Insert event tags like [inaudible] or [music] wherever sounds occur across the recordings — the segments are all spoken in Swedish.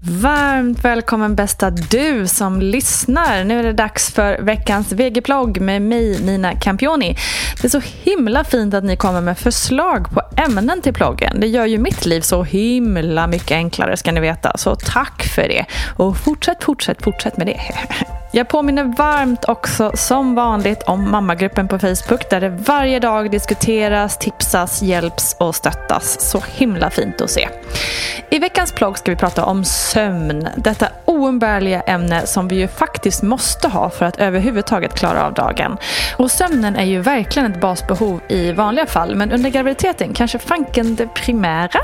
Varmt välkommen bästa du som lyssnar. Nu är det dags för veckans VG-plogg med mig, Nina Campioni. Det är så himla fint att ni kommer med förslag på ämnen till ploggen. Det gör ju mitt liv så himla mycket enklare ska ni veta. Så tack för det. Och fortsätt, fortsätt, fortsätt med det. [laughs] Jag påminner varmt också som vanligt om mammagruppen på Facebook där det varje dag diskuteras, tipsas, hjälps och stöttas. Så himla fint att se. I veckans plogg ska vi prata om sömn. Detta oumbärliga ämne som vi ju faktiskt måste ha för att överhuvudtaget klara av dagen. Och sömnen är ju verkligen ett basbehov i vanliga fall men under graviditeten kanske fanken det primära.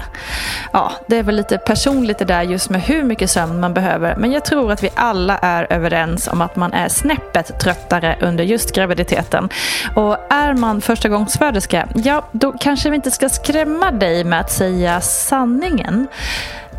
Ja, det är väl lite personligt det där just med hur mycket sömn man behöver men jag tror att vi alla är överens om att man är snäppet tröttare under just graviditeten. Och är man förstagångsföderska, ja då kanske vi inte ska skrämma dig med att säga sanningen.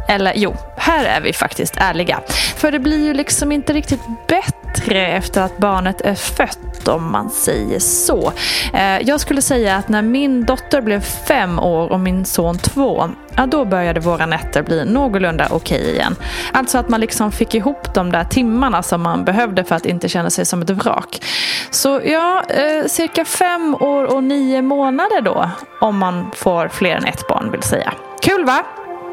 Eller jo, här är vi faktiskt ärliga. För det blir ju liksom inte riktigt bättre efter att barnet är fött om man säger så. Eh, jag skulle säga att när min dotter blev fem år och min son två, ja då började våra nätter bli någorlunda okej okay igen. Alltså att man liksom fick ihop de där timmarna som man behövde för att inte känna sig som ett vrak. Så ja, eh, cirka fem år och nio månader då, om man får fler än ett barn vill säga. Kul va?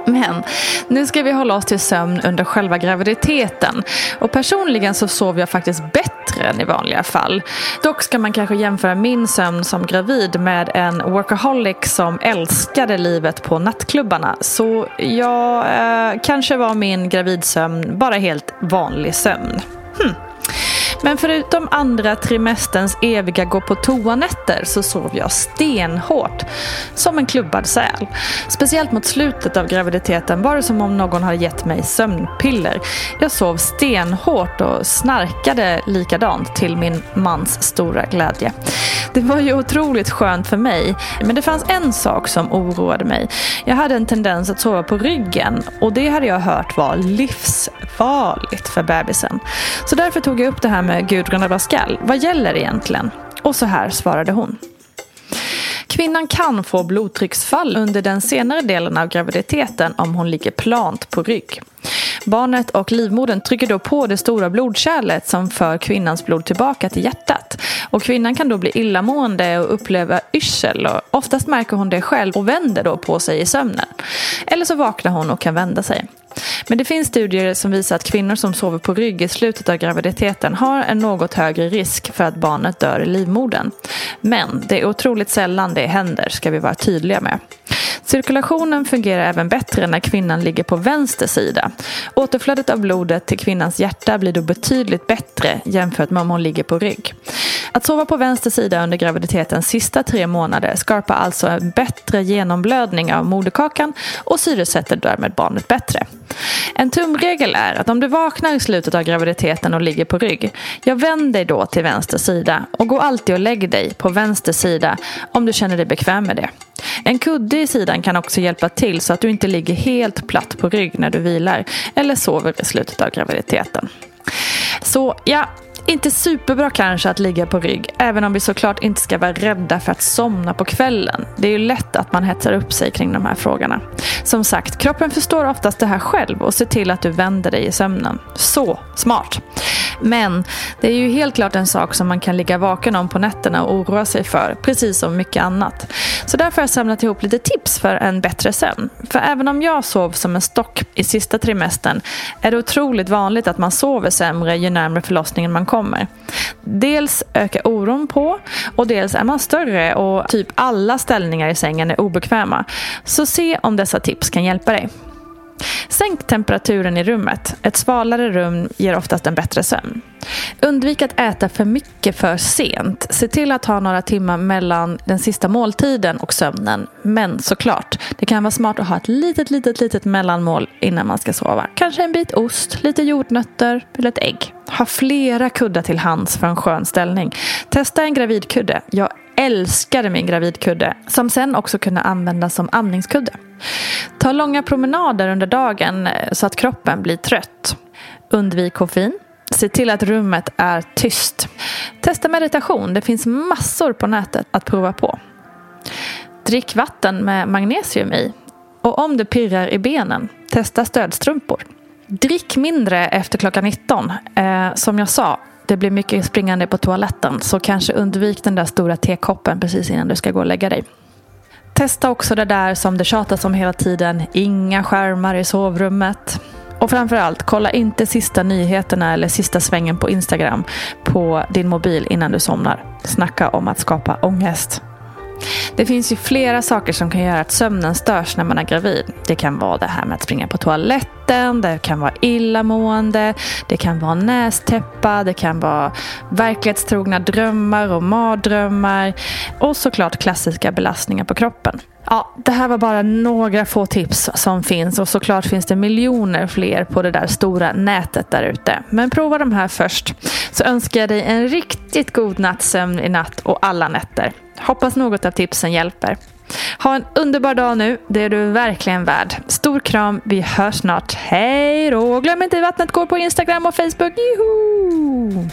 Men nu ska vi hålla oss till sömn under själva graviditeten. Och personligen så sover jag faktiskt bättre än i vanliga fall. Dock ska man kanske jämföra min sömn som gravid med en workaholic som älskade livet på nattklubbarna. Så ja, eh, kanske var min gravidsömn bara helt vanlig sömn. Men förutom andra trimesterns eviga gå på toanätter så sov jag stenhårt. Som en klubbad säl. Speciellt mot slutet av graviditeten var det som om någon hade gett mig sömnpiller. Jag sov stenhårt och snarkade likadant till min mans stora glädje. Det var ju otroligt skönt för mig. Men det fanns en sak som oroade mig. Jag hade en tendens att sova på ryggen och det hade jag hört var livsfarligt för bebisen. Så därför tog jag upp det här med Gudrun Abascal. Vad gäller egentligen? Och så här svarade hon. Kvinnan kan få blodtrycksfall under den senare delen av graviditeten om hon ligger plant på rygg. Barnet och livmodern trycker då på det stora blodkärlet som för kvinnans blod tillbaka till hjärtat. Och kvinnan kan då bli illamående och uppleva yrsel. Och oftast märker hon det själv och vänder då på sig i sömnen. Eller så vaknar hon och kan vända sig. Men det finns studier som visar att kvinnor som sover på rygg i slutet av graviditeten har en något högre risk för att barnet dör i livmodern. Men det är otroligt sällan det händer, ska vi vara tydliga med. Cirkulationen fungerar även bättre när kvinnan ligger på vänster sida. Återflödet av blodet till kvinnans hjärta blir då betydligt bättre jämfört med om hon ligger på rygg. Att sova på vänster sida under graviditetens sista tre månader skapar alltså en bättre genomblödning av moderkakan och syresätter därmed barnet bättre. En tumregel är att om du vaknar i slutet av graviditeten och ligger på rygg, jag vänd dig då till vänster sida och gå alltid och lägg dig på vänster sida om du känner dig bekväm med det. En kudde i sidan kan också hjälpa till så att du inte ligger helt platt på rygg när du vilar eller sover i slutet av graviditeten. Så ja, inte superbra kanske att ligga på rygg, även om vi såklart inte ska vara rädda för att somna på kvällen. Det är ju lätt att man hetsar upp sig kring de här frågorna. Som sagt, kroppen förstår oftast det här själv och ser till att du vänder dig i sömnen. Så smart! Men det är ju helt klart en sak som man kan ligga vaken om på nätterna och oroa sig för, precis som mycket annat. Så därför har jag samlat ihop lite tips för en bättre sömn. För även om jag sov som en stock i sista trimestern är det otroligt vanligt att man sover sämre ju närmare förlossningen man kommer. Dels ökar oron på och dels är man större och typ alla ställningar i sängen är obekväma. Så se om dessa tips kan hjälpa dig. Sänk temperaturen i rummet. Ett svalare rum ger oftast en bättre sömn. Undvik att äta för mycket för sent. Se till att ha några timmar mellan den sista måltiden och sömnen. Men såklart, det kan vara smart att ha ett litet, litet, litet mellanmål innan man ska sova. Kanske en bit ost, lite jordnötter eller ett ägg. Ha flera kuddar till hands för en skön ställning. Testa en gravidkudde. Jag älskade min gravidkudde som sen också kunde användas som amningskudde. Ta långa promenader under dagen eh, så att kroppen blir trött. Undvik koffein. Se till att rummet är tyst. Testa meditation. Det finns massor på nätet att prova på. Drick vatten med magnesium i. Och om det pirrar i benen, testa stödstrumpor. Drick mindre efter klockan 19. Eh, som jag sa, det blir mycket springande på toaletten så kanske undvik den där stora tekoppen precis innan du ska gå och lägga dig. Testa också det där som det tjatas om hela tiden. Inga skärmar i sovrummet. Och framförallt, kolla inte sista nyheterna eller sista svängen på Instagram på din mobil innan du somnar. Snacka om att skapa ångest. Det finns ju flera saker som kan göra att sömnen störs när man är gravid. Det kan vara det här med att springa på toaletten, det kan vara illamående, det kan vara nästäppa, det kan vara verklighetstrogna drömmar och mardrömmar och såklart klassiska belastningar på kroppen. Ja, det här var bara några få tips som finns och såklart finns det miljoner fler på det där stora nätet där ute. Men prova de här först så önskar jag dig en riktigt god nattsömn i natt och alla nätter. Hoppas något av tipsen hjälper. Ha en underbar dag nu, det är du verkligen värd. Stor kram, vi hörs snart. Hej då! Glöm inte vattnet går på Instagram och Facebook. Juhu!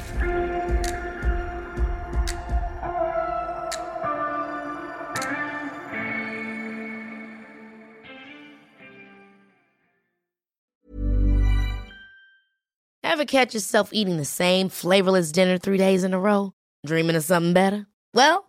Ever catch yourself eating the same flavorless dinner three days in a row? Dreaming of something better? Well,